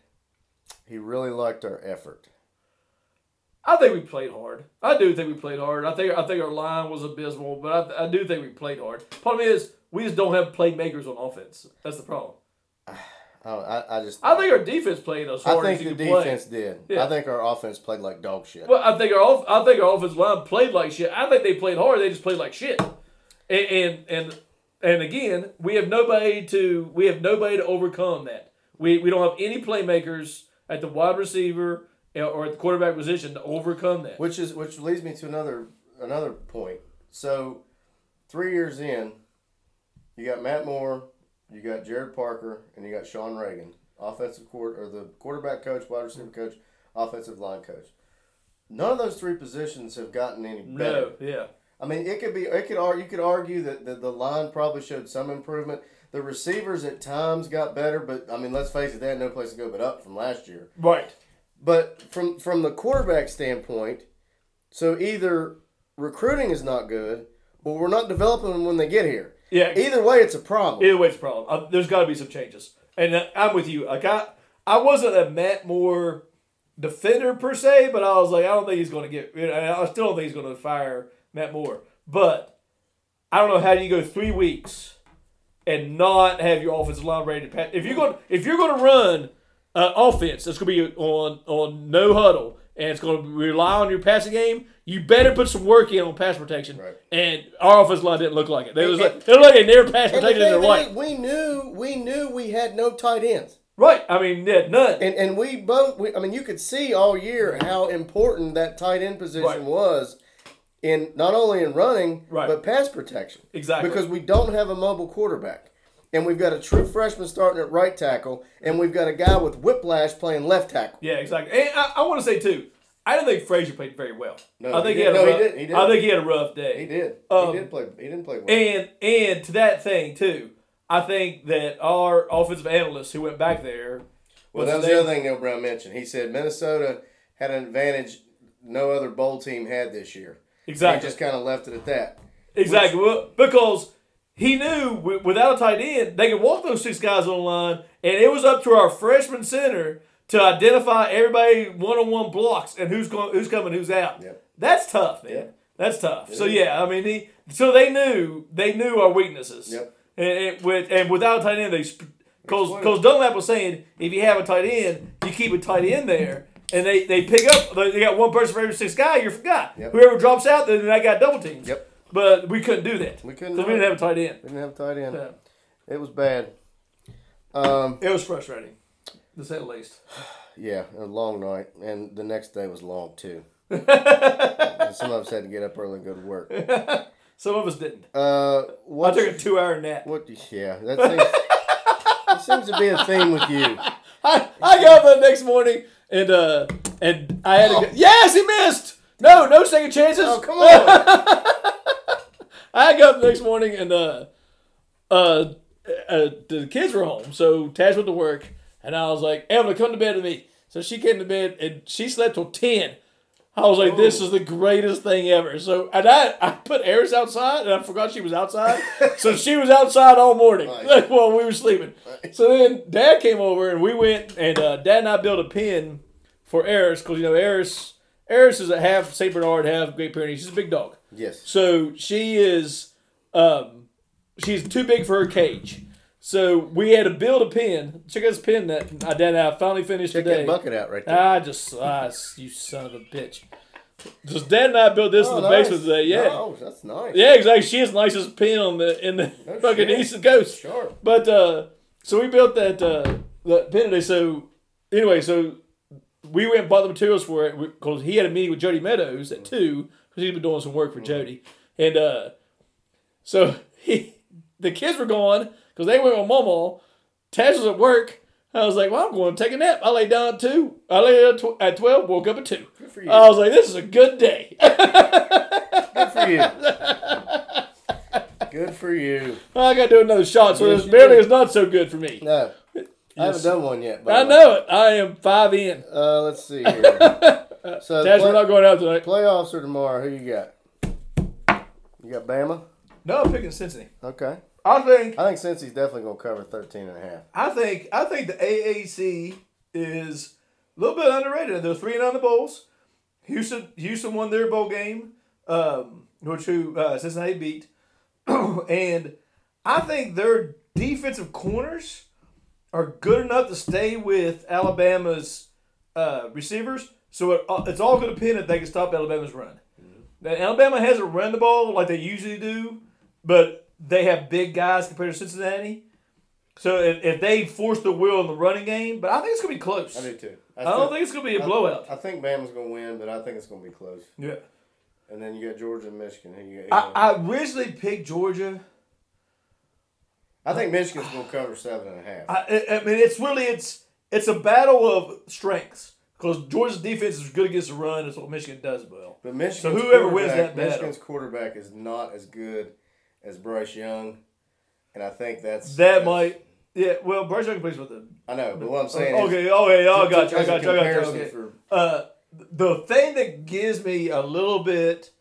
he really liked our effort. I think we played hard. I do think we played hard. I think I think our line was abysmal, but I, I do think we played hard. Problem is, we just don't have playmakers on offense. That's the problem. I, I, I just I think our defense played I hard think as you the could play. defense did. Yeah. I think our offense played like dog shit. Well, I think our I think our offensive line played like shit. I think they played hard. They just played like shit. And and and, and again, we have nobody to we have nobody to overcome that. We we don't have any playmakers at the wide receiver or at the quarterback position to overcome that. Which is which leads me to another another point. So, three years in, you got Matt Moore, you got Gerad Parker, and you got Sean Reagan, offensive court or the quarterback coach, wide receiver mm-hmm. coach, offensive line coach. None of those three positions have gotten any better. No, yeah. I mean, it could be it could you could argue that the, the line probably showed some improvement. The receivers at times got better, but I mean, let's face it, they had no place to go but up from last year. Right. But from from the quarterback standpoint, so either recruiting is not good, or we're not developing them when they get here. Yeah. Either way, it's a problem. Either way, it's a problem. Uh, there's got to be some changes, and uh, I'm with you. Like I, I wasn't a Matt Moore defender per se, but I was like, I don't think he's going to get. You know, I still don't think he's going to fire Matt Moore. But I don't know how you go three weeks and not have your offensive line ready to pass. If you're going, if you're going to run uh, offense, it's going to be on on no huddle, and it's going to rely on your passing game. You better put some work in on pass protection. Right. And our offensive line didn't look like it. They was like they looked like they never pass protection in their life. we knew we knew we had no tight ends, Right. I mean, yeah, none. and and we both. We, I mean, you could see all year how important that tight end position Right. was in not only in running Right. but pass protection. Exactly. because we don't have a mobile quarterback. And we've got a true freshman starting at right tackle, and we've got a guy with whiplash playing left tackle. yeah, exactly. And I, I want to say too, I don't think Frazier played very well. No, I think he he, had did- a no, he rough, did- he did. I think he had a rough day. He did. Um, he did play. He didn't play well. And and to that thing too, I think that our offensive analyst who went back there. well, that was the other thing Neal Brown mentioned. He said Minnesota had an advantage no other bowl team had this year. Exactly. He just kind of left it at that. Exactly. Well, because he knew without a tight end, they could walk those six guys on the line, and it was up to our freshman center to identify everybody one on one blocks and who's going, who's coming, who's out. Yep. That's tough, man. Yep. That's tough. So yeah, I mean, he, so they knew they knew our weaknesses. Yep. And, and with and without a tight end, they because because Dunlap was saying if you have a tight end, you keep a tight end there, and they they pick up. They got one person for every six guy. You're guy. Yep. Whoever drops out, then that got double teams. Yep. But we couldn't do that. We couldn't because we didn't have a tight end. We didn't have a tight end. It was bad. Um, It was frustrating, to say the least. yeah, a long night, and the next day was long too. (laughs) Some of us had to get up early and go to work. (laughs) Some of us didn't. Uh, I took a two-hour nap. What? Yeah, that seems. it seems to be a theme with you. (laughs) I, I got up the next morning and uh and I had to go. Yes, he missed. No, no second chances. Oh come on! I got up the next morning and uh, uh, uh, the kids were home, so Taz went to work, and I was like, Evelyn, come to bed with me. So she came to bed and she slept till ten. I was like, this is the greatest thing ever. So and I, I put Eris outside and I forgot she was outside. (laughs) so she was outside all morning (laughs) while we were sleeping. So then Dad came over and we went and uh, Dad and I built a pen for Eris because you know Eris Eris is a half Saint Bernard, half Great Pyrenees. She's a big dog. Yes. So she is, um, she's too big for her cage. So we had to build a pen. Check out this pen that I did. I finally finished Check today. that bucket out right there. I just, ah, you son of a bitch. Just Dad and I built this in the basement today. Yeah, Oh, that's nice. yeah, exactly. She has the nicest pen on the in the No fucking shit. East Coast. Sure. But uh, so we built that uh, that pen today. So anyway, so we went and bought the materials for it because he had a meeting with Jody Meadows at two because he's been doing some work for Jody, and uh, so (laughs) he the kids were gone because they went with Momo. Taz was at work. I was like, well, I'm going to take a nap. I lay down at two. I lay down at tw- at twelve. Woke up at two. Good for you. I was like, this is a good day. Good for you. (laughs) Good for you. I got to do another shot, so Yes, this you barely is not so good for me. No, I haven't done one yet. by I know it. I am five in. Uh, let's see (laughs) here. so Taz, play- we're not going out tonight. playoffs are tomorrow. Who you got? You got Bama. No, I'm picking Cincinnati. Okay. I think I think Cincy's definitely gonna cover 13 and a half. I think I think the AAC is a little bit underrated. They're three and on the bowls. Houston Houston won their bowl game, um, which who uh, Cincinnati beat, (clears throat) and I think their defensive corners are good enough to stay with Alabama's uh, receivers. So it, uh, it's all going to depend if they can stop Alabama's run. Now, Alabama hasn't run the ball like they usually do, but they have big guys compared to Cincinnati. So if, if they force the will in the running game, but I think it's going to be close. I do too. I don't think it's going to be a blowout. I think Bama's gonna win, but I think it's gonna be close. Yeah. And then you got Georgia and Michigan. You got? I, I originally picked Georgia. I think Michigan's gonna cover seven and a half. I, I I mean, it's really it's it's a battle of strengths because Georgia's defense is good against the run. That's what Michigan does well. But Michigan, so whoever wins that battle. Michigan's quarterback is not as good as Bryce Young, and I think that's That that's- might. Yeah, well, Bryce Young plays with them. I know, but what I'm saying is, Okay, okay, oh, I got you, I got you, I got you. Okay. for- Uh, the thing that gives me a little bit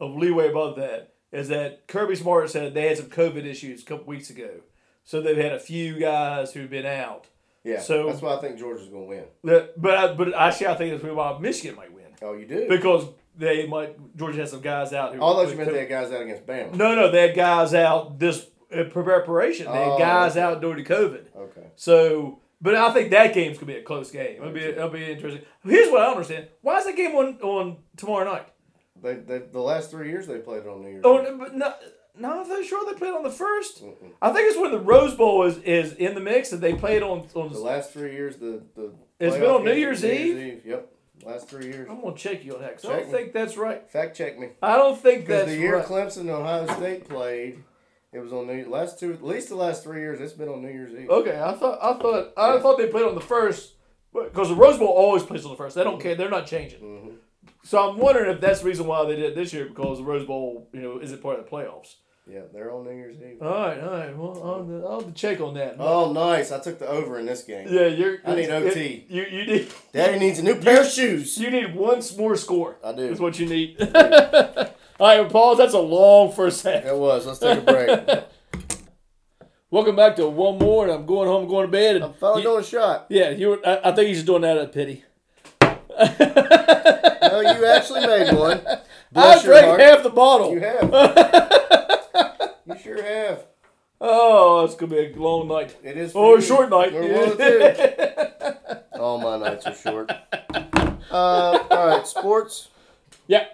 of leeway above that is that Kirby Smart said they had some COVID issues a couple weeks ago, so they've had a few guys who've been out. yeah, So- that's why I think Georgia's gonna win. That- But I, but actually, I think that's why Michigan might win Oh, you do? because they might Georgia has some guys out. Who, All those you meant they had guys out against Bama. No, no, they had guys out this uh, preparation. They had Oh, guys okay. out during the COVID. Okay. So, but I think that game's gonna be a close game. It'll be it'll be interesting. Here's what I don't understand: Why is that game on on tomorrow night? They, they the last three years they played it on New Year's. Oh, Eve. no, but no, no, I'm sure they played on the 1st Mm-mm. I think it's when the Rose Bowl is, is in the mix and they played on on. The last three years, the the It's been on New games Year's were Eve? Yep, last three years. I'm gonna check you on that 'cause I Check don't me. think that's right. Fact check me. I don't think Because that's the year right. Clemson and Ohio State played, it was on New last two at least the last three years. It's been on New Year's Eve. Okay, I thought I thought I Yeah. thought they played on the first because the Rose Bowl always plays on the first. They don't care. They're not changing. Mhm. So I'm wondering if that's the reason why they did it this year because the Rose Bowl, you know, isn't part of the playoffs. Yeah, they're on New Year's Eve. All right, all right. Well, I'll, have to- I'll have to check on that. Oh, nice! I took the over in this game. Yeah, you're. I need OT. You you need (laughs) Daddy needs a new pair of shoes. you need one more score. I do. That's what you need. (laughs) all right, Paul. That's a long first half. It was. Let's take a break. (laughs) Welcome back to one more, and I'm going home, going to bed. And I'm finally you- doing a shot. yeah, you. Were, I, I think he's just doing that uh, out of pity. No, you actually made one. I Bless your drank heart. half the bottle. You have. You sure have. Oh, it's gonna be a long night. It is. Or for a short night. One of the two. All my nights are short. Uh, all right, sports. yeah.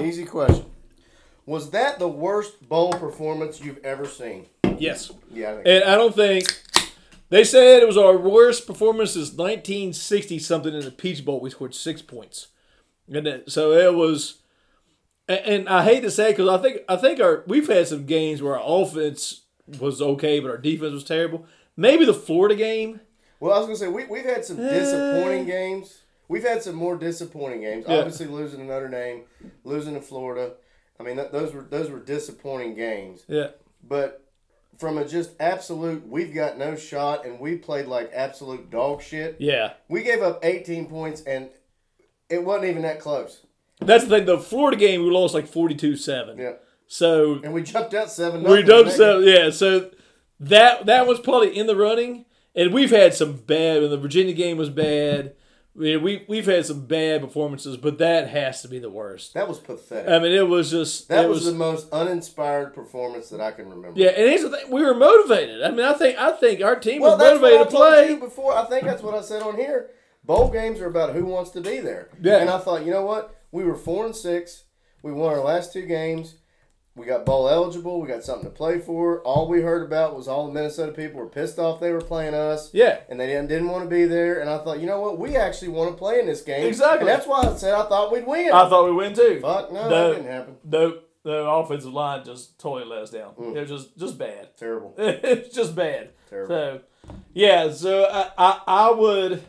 Easy question. Was that the worst bowl performance you've ever seen? Yes. Yeah, I. And I don't think they said it was our worst performance since 1960 something in the Peach Bowl. We scored six points, and then, so it was. And, I hate to say because I think I think our we've had some games where our offense was okay, but our defense was terrible. Maybe the Florida game. Well, I was gonna say we we've had some disappointing eh. games. We've had some more disappointing games. Yeah. Obviously, losing to Notre Dame, losing to Florida. I mean, that, those were those were disappointing games. Yeah. But from a just absolute, we've got no shot, and we played like absolute dog shit. Yeah. We gave up 18 points, and it wasn't even that close. That's the thing. The Florida game we lost like 42-7. Yeah, So and we jumped out seven. We nothing done the so yeah. So that that was probably in the running, and we've had some bad. And the Virginia game was bad, we we we've had some bad performances, but that has to be the worst. That was pathetic. I mean, it was just that was, was, the most uninspired performance that I can remember. yeah. And here's the thing: we were motivated. I mean, I think I think our team Well, was that's what I motivated to play. before. I think that's what I said on here. Bowl games are about who wants to be there. Yeah. And I thought, you know what? We were four and six. We won our last two games. We got bowl eligible. We got something to play for. All we heard about was all the Minnesota people were pissed off they were playing us. Yeah, And they didn't, didn't want to be there. And I thought, you know what? We actually want to play in this game. Exactly. And that's why I said I thought we'd win. I thought we'd win too. Fuck, no, that didn't happen. The the offensive line just totally let us down. Mm. It was just just bad. Terrible. (laughs) it's just bad. Terrible. So, yeah. So I, I I would.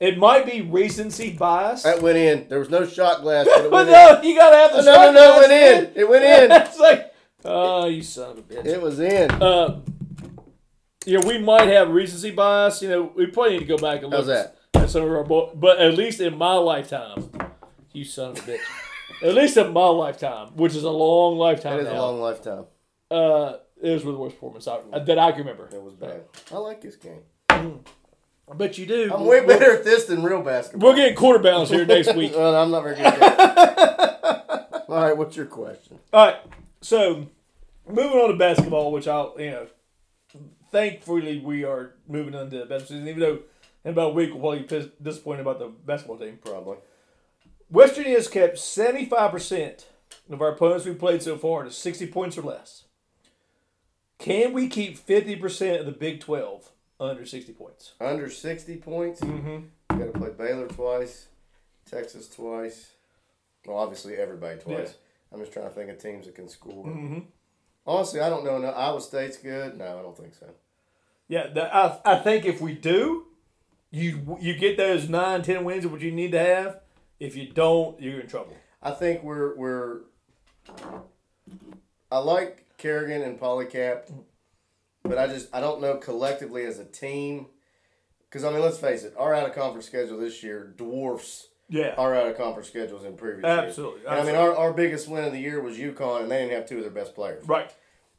It might be recency bias. That went in. There was no shot glass, but it (laughs) went no, you gotta have in. the No, no, shot no, it went in. It went in. (laughs) it's like, oh, you son of a bitch. It was in. Uh, you know, we might have recency bias. You know, we probably need to go back and look How's that? at some of our bo- but at least in my lifetime, you son of a bitch. at least in my lifetime, which is a long lifetime That is a long lifetime. uh, it was one of the worst performances I, that I can remember. It was bad. I like this game. I bet you do. I'm way better at this than real basketball. We're getting quarter balance here next week. (laughs) well, I'm not very good. (laughs) All right, what's your question? All right, so moving on to basketball, which I'll you know, thankfully we are moving on to the basketball season. Even though in about a week we'll probably be disappointed about the basketball team. Probably. West Virginia has kept seventy five percent of our opponents we've played so far to sixty points or less. Can we keep fifty percent of the Big Twelve under sixty points? Under 60 points. Mm-hmm. You got to play Baylor twice, Texas twice. Well, obviously everybody twice. I'm just trying to think of teams that can score. Mm-hmm. Honestly, I don't know. No, Iowa State's good. No, I don't think so. Yeah, the, I, I think if we do, you you get those nine ten wins of what you need to have. If you don't, you're in trouble. I think we're we're. I like Carrigan and Paulicap, but I just I don't know collectively as a team. Because I mean, let's face it, our out of conference schedule this year dwarfs Yeah, our out of conference schedules in previous years. absolutely. And I mean, our, our biggest win of the year was UConn, and they didn't have two of their best players. right.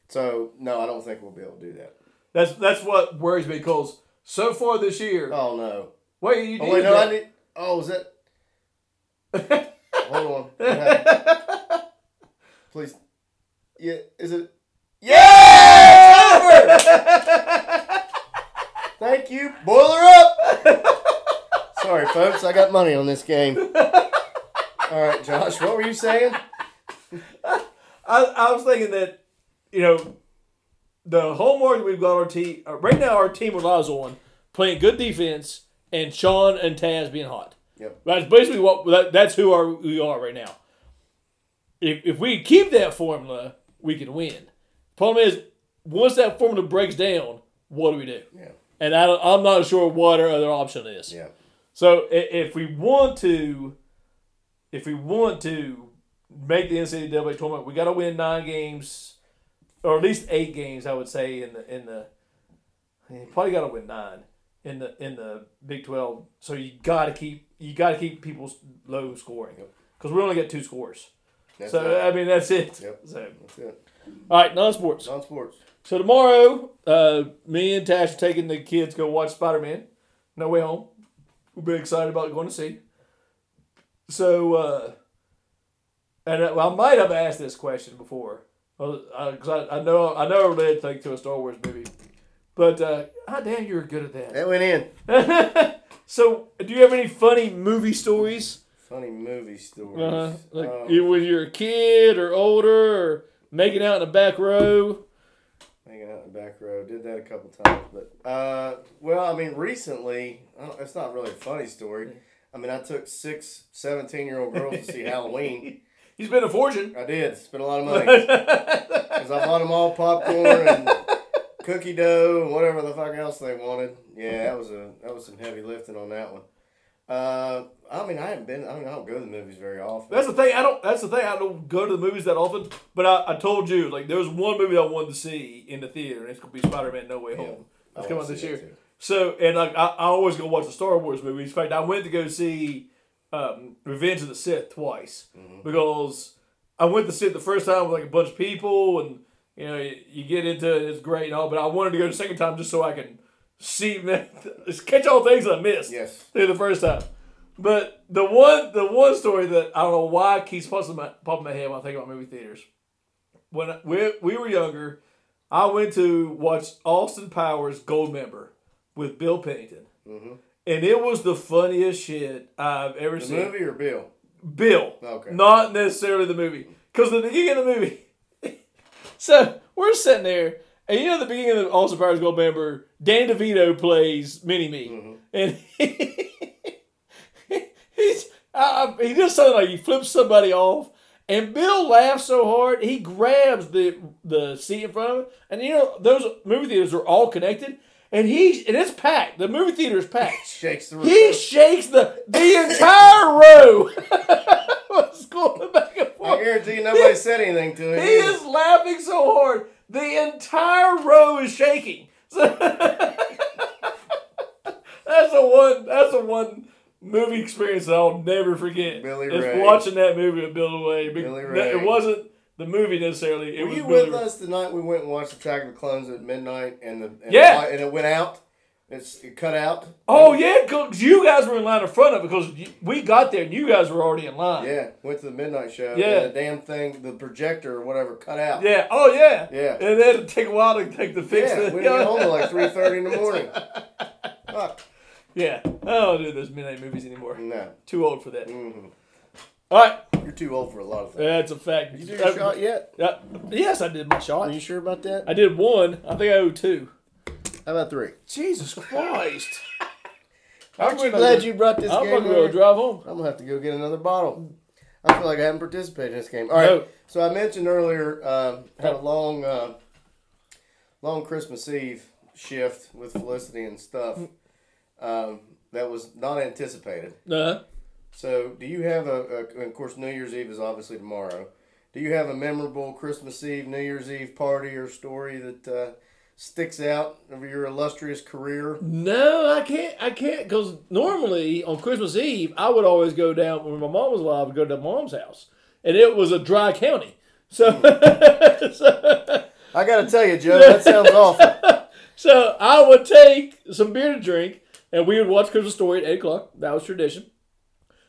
So no, I don't think we'll be able to do that. That's that's what worries me because so far this year. Oh no! wait, you Oh wait, no, that. I need. Oh, is that? Hold on. (laughs) Please. Yeah, is it? Yeah! Over! Thank you. Boiler up. Sorry, folks. I got money on this game. All right, Josh. What were you saying? I, I was thinking that, you know, the homework we've got our team uh, right now. Our team relies on playing good defense and Sean and Taz being hot. Yep. That's basically what that, that's who are we are right now. If if we keep that formula, we can win. Problem is, once that formula breaks down, what do we do? Yeah. And I, I'm not sure what our other option is. Yeah. So if we want to, if we want to make the NCAA tournament, we got to win nine games, or at least eight games. I would say in the in the, you probably got to win nine in the in the Big Twelve. So you got to keep you got to keep people low scoring because we only got two scores. That's so it. I mean, that's it. Yep. So, That's it. all right, non-sports. Non sports. So tomorrow, uh, me and Tash are taking the kids to go watch Spider Man. No Way Home. We've been excited about going to see. So, uh, and uh, well, I might have asked this question before, because I, I know I know I take to a Star Wars movie, but uh, ah, damn, you're good at that. That went in. (laughs) so, do you have any funny movie stories? Funny movie stories. Uh, like Um, you- when you're a kid or older, or making out in the back row. hanging out in the back row. Did that a couple times, but uh, well, I mean, recently, I it's not really a funny story. I mean, I took six 17 year old girls to see Halloween. (laughs) He's been a fortune. I did spent a lot of money because I bought them all popcorn and cookie dough and whatever the fuck else they wanted. Yeah, that was a that was some heavy lifting on that one. Uh, I mean, I haven't been. I mean, I don't go to the movies very often. That's the thing. I don't. That's the thing. I don't go to the movies that often. But I, I told you, like, there was one movie I wanted to see in the theater, and it's gonna be Spider Man: No Way Home. I It's coming out this year. So, and like, I, I always go watch the Star Wars movies. In fact, I went to go see um, Revenge of the Sith twice Mm-hmm. because I went to see it the first time with like a bunch of people, and you know, you, you get into it, it's great and all. But I wanted to go the second time just so I can see, just (laughs) catch all things I missed Yes. the first time. But the one the one story that I don't know why keeps popping my, popping my head when I think about movie theaters. When I- we, we were younger, I went to watch Austin Powers Gold Member with Bill Pennington. Mhm. And it was the funniest shit I've ever The seen. movie or Bill? Bill. Okay. Not necessarily the movie. Because the beginning of the movie. (laughs) so we're sitting there, and you know the beginning of the Austin Powers Gold Member, Dan DeVito plays Mini Me. Mhm. And (laughs) he's uh, he does something like he flips somebody off. And Bill laughs so hard, he grabs the the seat in front of him. And you know, those movie theaters are all connected. And he's and it's packed. The movie theater is packed. (laughs) Shakes the He shakes the the entire row. (laughs) was going back and I guarantee nobody said anything to him. He is laughing so hard, the entire row is shaking. (laughs) that's the one. That's the one movie experience that I'll never forget. Billy is Ray. watching that movie with Billy Ray. Be- Billy Ray. It wasn't the movie necessarily. It Were was you Billy with Ray. us the night we went and watched Attack of the Clones at midnight and the and Yeah. the light- and it went out? It's it cut out. Oh yeah, because you guys were in line in front of it because you- we got there and you guys were already in line. Yeah, went to the midnight show. Yeah. and the damn thing, the projector or whatever, cut out. Yeah. Oh yeah. Yeah. And then it take a while to take the fix. Yeah, we didn't get home till like three thirty in the (laughs) morning. Fuck. Yeah. I don't do those midnight movies anymore. No. Too old for that. hmm All right. You're too old for a lot of things. That's a fact. You do your Uh, shot yet? uh, yes, I did my shot. Are you sure about that? I did one. I think I owe two. How about three? Jesus Christ. (laughs) Aren't you glad you brought this I'm game? gonna go drive home. I'm gonna have to go get another bottle. I feel like I haven't participated in this game. All right. No. So I mentioned earlier, um, had a long, uh, long Christmas Eve shift with Felicity and stuff. Um, that was not anticipated. Uh-huh. So, do you have a, a? Of course, New Year's Eve is obviously tomorrow. Do you have a memorable Christmas Eve, New Year's Eve party or story that uh, sticks out of your illustrious career? No, I can't. I can't because normally on Christmas Eve I would always go down when my mom was alive. Go to mom's house, and it was a dry county. So, (laughs) so, I got to tell you, Joe, that sounds awful. (laughs) so I would take some beer to drink, and we would watch Christmas Story at eight o'clock. That was tradition.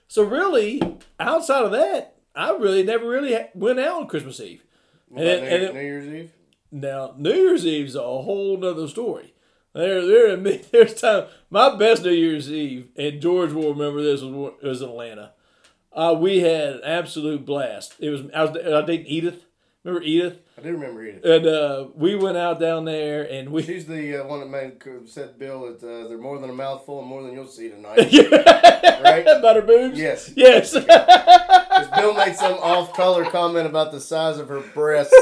So really, outside of that, I really never really went out on Christmas Eve. About And- New, and it- New Year's Eve? Now, New Year's Eve's a whole nother story. There, there, (laughs) there's time. My best New Year's Eve, and George will remember this, was, was in Atlanta. Uh, we had an absolute blast. It was I was I Edith. Remember Edith? I do remember Edith. And uh, we went out down there, and we She's the uh, one that made said Bill that uh, they're more than a mouthful and more than you'll see tonight. (laughs) right (laughs) about her boobs. yes, Yes. 'Cause Bill made some off-color comment about the size of her breasts,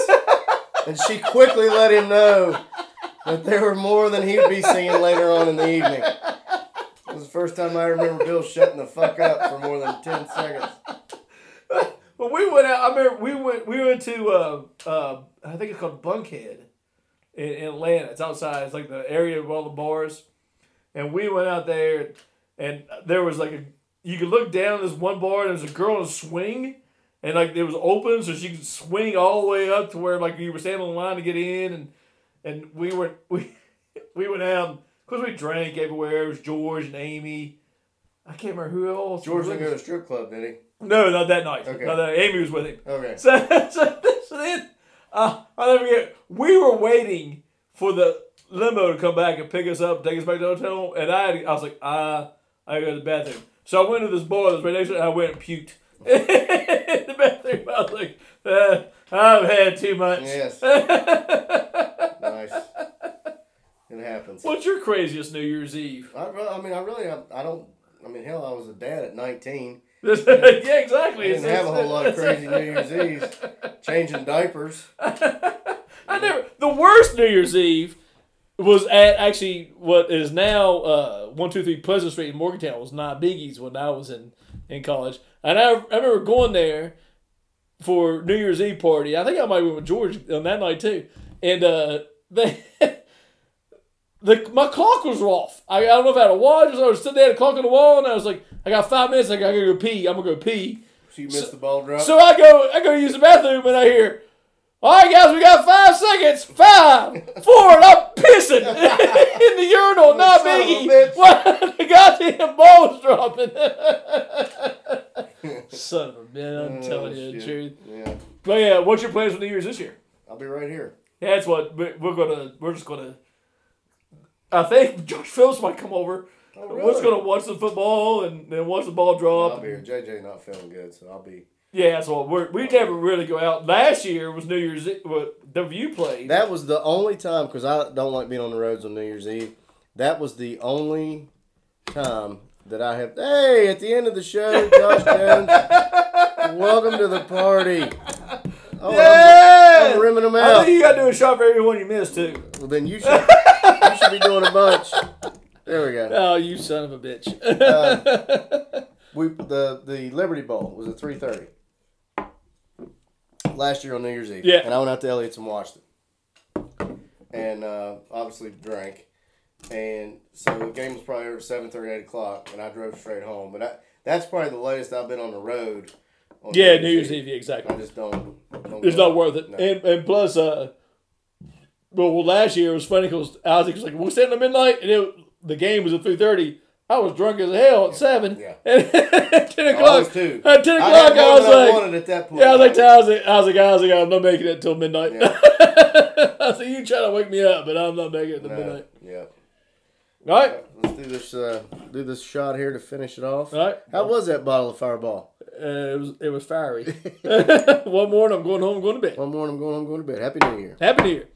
and she quickly let him know that there were more than he'd be seeing later on in the evening. It was the first time I remember Bill shutting the fuck up for more than ten seconds. Well, we went out. I remember we went. We went to. Uh, uh, I think it's called Buckhead, in, in Atlanta. It's outside. It's like the area of all the bars, and we went out there, and there was like a. You could look down this one bar, and there's a girl on a swing, and like it was open, so she could swing all the way up to where like you were standing in line to get in, and and we were (laughs) we we went out because we drank everywhere. It was George and Amy. I can't remember who else. George didn't go to strip club, did he? No, not that night. Okay. No, Amy was with him. Okay. (laughs) So, so, so then, uh, I'll never forget. We were waiting for the limo to come back and pick us up, take us back to the hotel, and I, had, I was like, ah, I gotta go to the bathroom. So I went to this bar right next to it, and I went and puked (laughs) in the bathroom. I was like, uh, I've had too much. Yes. (laughs) nice. It happens. What's your craziest New Year's Eve? I, I mean, I really, I, I don't. I mean, hell, I was a dad at 19. (laughs) yeah, exactly. I didn't have a whole lot of crazy New Year's Eve. Changing diapers. (laughs) I never. The worst New Year's Eve was at actually what is now uh, one two three Pleasant Street in Morgantown. Was not Biggie's when I was in in college, and I, I remember going there for New Year's Eve party. I think I might have went with George on that night too, and uh, (laughs) they. The, my clock was off. I, I don't know if I had a watch or something. I was sitting there, at the clock on the wall, and I was like, I got five minutes. I gotta go pee. I'm gonna go pee. So you missed the ball drop. So I go, I go use the bathroom, and I hear, "All right, guys, we got five seconds. Five, four, and I'm pissing (laughs) in the urinal, not (laughs) (laughs) Son of a Biggie. bitch. Why the goddamn ball's dropping? Son of a bitch! I'm Oh, telling you the truth. Yeah. But yeah, what's your plans for New Year's this year? I'll be right here. Yeah, that's what we're gonna. We're just gonna. I think Josh Phillips might come over. Oh, We're just gonna watch some football and then watch the ball drop. I'll be here. JJ not feeling good, so I'll be. Yeah, so we're, we never really go out. Last year was New Year's Eve. What the view played. That was the only time because I don't like being on the roads on New Year's Eve. That was the only time that I have. Hey, at the end of the show, Josh Jones, (laughs) welcome to the party. Oh, I'm- yeah, I'm, rimming them I out. think you got to do a shot for everyone you missed too. Well, then you should you should be doing a bunch. There we go. (laughs) Oh, you son of a bitch! (laughs) (laughs) We the the Liberty Bowl was at three thirty last year on New Year's Eve. Yeah. and I went out to Elliott's and watched it, and uh, obviously drank, and so the game was probably over seven thirty, eight o'clock, and I drove straight home. But I, that's probably the latest I've been on the road. Yeah, New Year's Eve. Yeah, exactly. I just don't. don't It's not worth it. No. And and plus, uh, well, well, last year it was funny because Isaac was like, "We're sitting at midnight," and it, the game was at three thirty. I was drunk as hell at seven. Yeah. (laughs) And at ten I o'clock, was too. at ten o'clock, had I, was I like, wanted at that point. Yeah, I was like, to Isaac, I was like, Isaac, I'm not making it until midnight. Yeah. (laughs) I said, you trying to wake me up, but I'm not making it until No, midnight. yeah. All right, Let's do this. Uh, do this shot here to finish it off. all right. How was that bottle of Fireball? Uh, it was it was fiery. (laughs) (laughs) One more, and I'm going home, going to bed. One more, and I'm going. I'm going to bed. Happy New Year. Happy New Year.